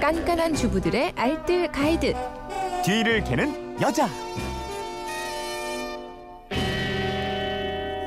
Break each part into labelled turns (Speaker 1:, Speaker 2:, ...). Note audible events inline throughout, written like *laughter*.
Speaker 1: 깐깐한 주부들의 알뜰 가이드.
Speaker 2: 뒤를 캐는 여자.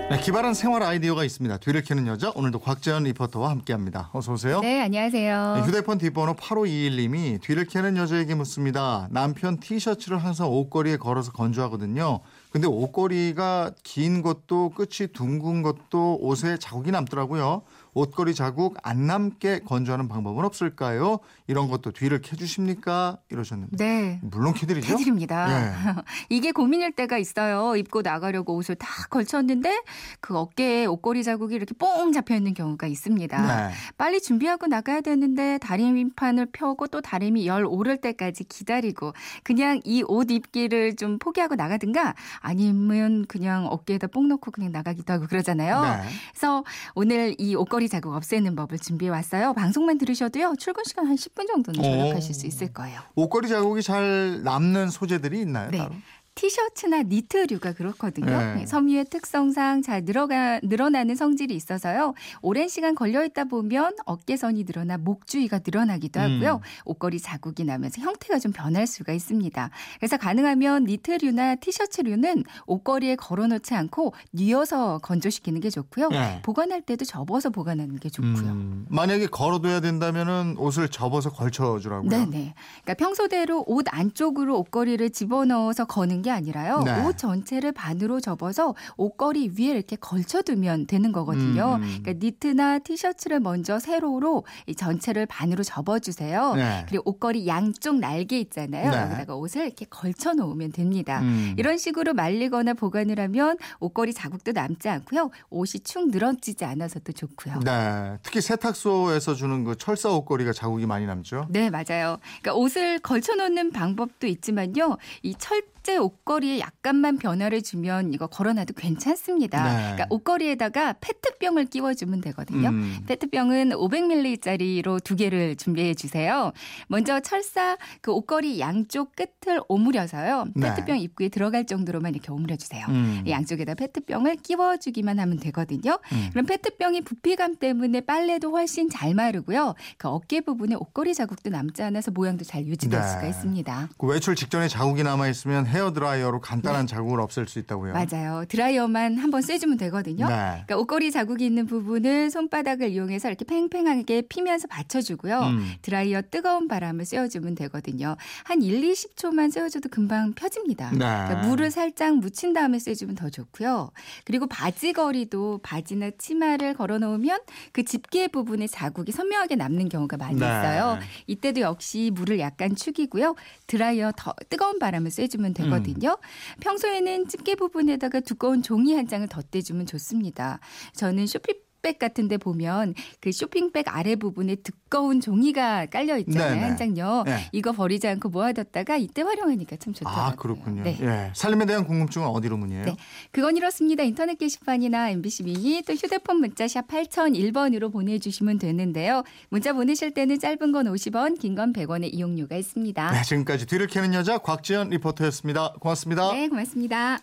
Speaker 3: 네, 기발한 생활 아이디어가 있습니다. 뒤를 캐는 여자 오늘도 곽재현 리포터와 함께합니다. 어서 오세요.
Speaker 4: 네, 안녕하세요.
Speaker 3: 네, 휴대폰 뒷번호 8521님이 뒤를 캐는 여자에게 묻습니다. 남편 티셔츠를 항상 옷걸이에 걸어서 건조하거든요. 근데 옷걸이가 긴 것도 끝이 둥근 것도 옷에 자국이 남더라고요. 옷걸이 자국 안 남게 건조하는 방법은 없을까요? 이런 것도 뒤를 캐주십니까? 이러셨는데.
Speaker 4: 네.
Speaker 3: 물론 캐드리죠.
Speaker 4: 해드립니다.
Speaker 3: 예. *laughs*
Speaker 4: 이게 고민일 때가 있어요. 입고 나가려고 옷을 다 걸쳤는데 그 어깨에 옷걸이 자국이 이렇게 뽕 잡혀 있는 경우가 있습니다.
Speaker 3: 네.
Speaker 4: 빨리 준비하고 나가야 되는데 다리미판을 펴고 또 다리미 열 오를 때까지 기다리고 그냥 이 옷 입기를 좀 포기하고 나가든가 아니면 그냥 어깨에다 뽕 넣고 그냥 나가기도 하고 그러잖아요.
Speaker 3: 네.
Speaker 4: 그래서 오늘 이 옷걸이 자국 없애는 법을 준비해 왔어요. 방송만 들으셔도요. 출근 시간 한 10분 정도는 절약하실
Speaker 3: 오.
Speaker 4: 수 있을 거예요.
Speaker 3: 옷걸이 자국이 잘 남는 소재들이 있나요?
Speaker 4: 네.
Speaker 3: 따로?
Speaker 4: 티셔츠나 니트류가 그렇거든요.
Speaker 3: 네.
Speaker 4: 섬유의 특성상 잘 늘어가, 늘어나는 성질이 있어서요. 오랜 시간 걸려 있다 보면 어깨선이 늘어나 목 주위가 늘어나기도 하고요.
Speaker 3: 음.
Speaker 4: 옷걸이 자국이 나면서 형태가 좀 변할 수가 있습니다. 그래서 가능하면 니트류나 티셔츠류는 옷걸이에 걸어놓지 않고 뉘어서 건조시키는 게 좋고요.
Speaker 3: 네.
Speaker 4: 보관할 때도 접어서 보관하는 게 좋고요.
Speaker 3: 음, 만약에 걸어둬야 된다면은 옷을 접어서 걸쳐주라고요.
Speaker 4: 네네. 그러니까 평소대로 옷 안쪽으로 옷걸이를 집어넣어서 거는 게 아니라요.
Speaker 3: 네.
Speaker 4: 옷 전체를 반으로 접어서 옷걸이 위에 이렇게 걸쳐두면 되는 거거든요.
Speaker 3: 음, 음.
Speaker 4: 그러니까 니트나 티셔츠를 먼저 세로로 이 전체를 반으로 접어주세요.
Speaker 3: 네.
Speaker 4: 그리고 옷걸이 양쪽 날개 있잖아요.
Speaker 3: 네.
Speaker 4: 여기다가 옷을 이렇게 걸쳐 놓으면 됩니다.
Speaker 3: 음.
Speaker 4: 이런 식으로 말리거나 보관을 하면 옷걸이 자국도 남지 않고요. 옷이 축 늘어지지 않아서도 좋고요.
Speaker 3: 네, 특히 세탁소에서 주는 그 철사 옷걸이가 자국이 많이 남죠.
Speaker 4: 네, 맞아요. 그러니까 옷을 걸쳐놓는 방법도 있지만요. 이 철제 옷 걸이에 약간만 변화를 주면 이거 걸어놔도 괜찮습니다.
Speaker 3: 네.
Speaker 4: 그러니까 옷걸이에다가 페트병을 끼워주면 되거든요.
Speaker 3: 음.
Speaker 4: 페트병은 500ml짜리로 두 개를 준비해 주세요. 먼저 철사 그 옷걸이 양쪽 끝을 오므려서요.
Speaker 3: 네.
Speaker 4: 페트병 입구에 들어갈 정도로만 이렇게 오므려 주세요.
Speaker 3: 음.
Speaker 4: 양쪽에다 페트병을 끼워주기만 하면 되거든요.
Speaker 3: 음.
Speaker 4: 그럼 페트병이 부피감 때문에 빨래도 훨씬 잘 마르고요. 그 어깨 부분에 옷걸이 자국도 남지 않아서 모양도 잘 유지될
Speaker 3: 네.
Speaker 4: 수가 있습니다.
Speaker 3: 그 외출 직전에 자국이 남아 있으면 헤어 드라 이어로 간단한 자국을 없앨 수 있다고요.
Speaker 4: 네. 맞아요. 드라이어만 한번 쐬주면 되거든요.
Speaker 3: 네.
Speaker 4: 그러니까 옷걸이 자국이 있는 부분을 손바닥을 이용해서 이렇게 팽팽하게 피면서 받쳐주고요.
Speaker 3: 음.
Speaker 4: 드라이어 뜨거운 바람을 쐬어주면 되거든요. 한 1, 20초만 쐬어줘도 금방 펴집니다.
Speaker 3: 네.
Speaker 4: 그러니까 물을 살짝 묻힌 다음에 쐬주면 더 좋고요. 그리고 바지걸이도 바지나 치마를 걸어놓으면 그 집게 부분에 자국이 선명하게 남는 경우가 많이
Speaker 3: 네.
Speaker 4: 있어요. 이때도 역시 물을 약간 축이고요. 드라이어 더 뜨거운 바람을 쐬주면 되거든요.
Speaker 3: 음.
Speaker 4: 평소에는 집게 부분에다가 두꺼운 종이 한 장을 덧대주면 좋습니다. 저는 쇼핑 백 같은 데 보면 그 쇼핑백 아래 부분에 두꺼운 종이가 깔려 있잖아요.
Speaker 3: 네네.
Speaker 4: 한 장요.
Speaker 3: 네.
Speaker 4: 이거 버리지 않고 모아뒀다가 이때 활용하니까 참 좋더라고요.
Speaker 3: 아 그렇군요.
Speaker 4: 네.
Speaker 3: 예. 살림에 대한 궁금증은 어디로 문의해요?
Speaker 4: 네. 그건 이렇습니다. 인터넷 게시판이나 MBC 미니 또 휴대폰 문자 샵 8001번으로 보내주시면 되는데요. 문자 보내실 때는 짧은 건 50원, 긴 건 100원의 이용료가 있습니다.
Speaker 3: 네, 지금까지 뒤를 캐는 여자 곽지연 리포터였습니다. 고맙습니다.
Speaker 4: 네, 고맙습니다.